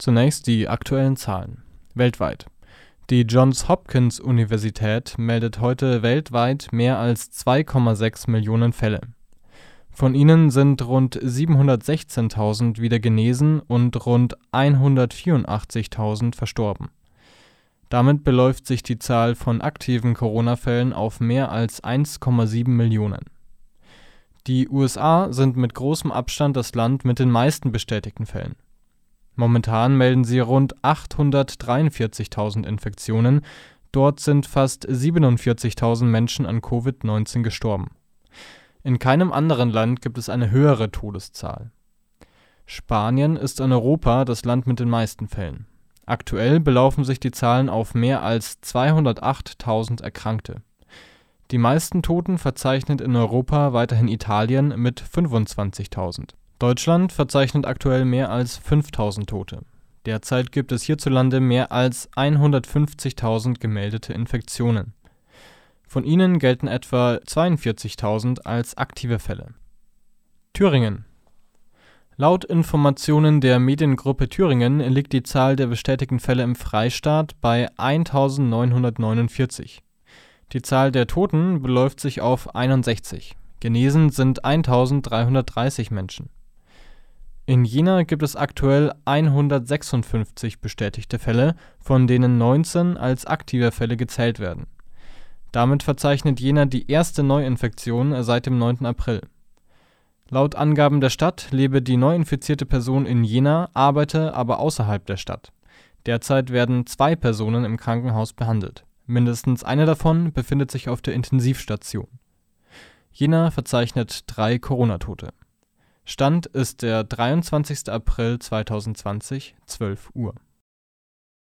Zunächst die aktuellen Zahlen. Weltweit. Die Johns Hopkins Universität meldet heute weltweit mehr als 2,6 Millionen Fälle. Von ihnen sind rund 716.000 wieder genesen und rund 184.000 verstorben. Damit beläuft sich die Zahl von aktiven Corona-Fällen auf mehr als 1,7 Millionen. Die USA sind mit großem Abstand das Land mit den meisten bestätigten Fällen. Momentan melden sie rund 843.000 Infektionen, dort sind fast 47.000 Menschen an Covid-19 gestorben. In keinem anderen Land gibt es eine höhere Todeszahl. Spanien ist in Europa das Land mit den meisten Fällen. Aktuell belaufen sich die Zahlen auf mehr als 208.000 Erkrankte. Die meisten Toten verzeichnet in Europa weiterhin Italien mit 25.000. Deutschland verzeichnet aktuell mehr als 5000 Tote. Derzeit gibt es hierzulande mehr als 150.000 gemeldete Infektionen. Von ihnen gelten etwa 42.000 als aktive Fälle. Thüringen Laut Informationen der Mediengruppe Thüringen liegt die Zahl der bestätigten Fälle im Freistaat bei 1949. Die Zahl der Toten beläuft sich auf 61. Genesen sind 1330 Menschen. In Jena gibt es aktuell 156 bestätigte Fälle, von denen 19 als aktive Fälle gezählt werden. Damit verzeichnet Jena die erste Neuinfektion seit dem 9. April. Laut Angaben der Stadt lebe die neuinfizierte Person in Jena, arbeite aber außerhalb der Stadt. Derzeit werden zwei Personen im Krankenhaus behandelt. Mindestens eine davon befindet sich auf der Intensivstation. Jena verzeichnet drei Corona-Tote Stand ist der 23. April 2020, 12 Uhr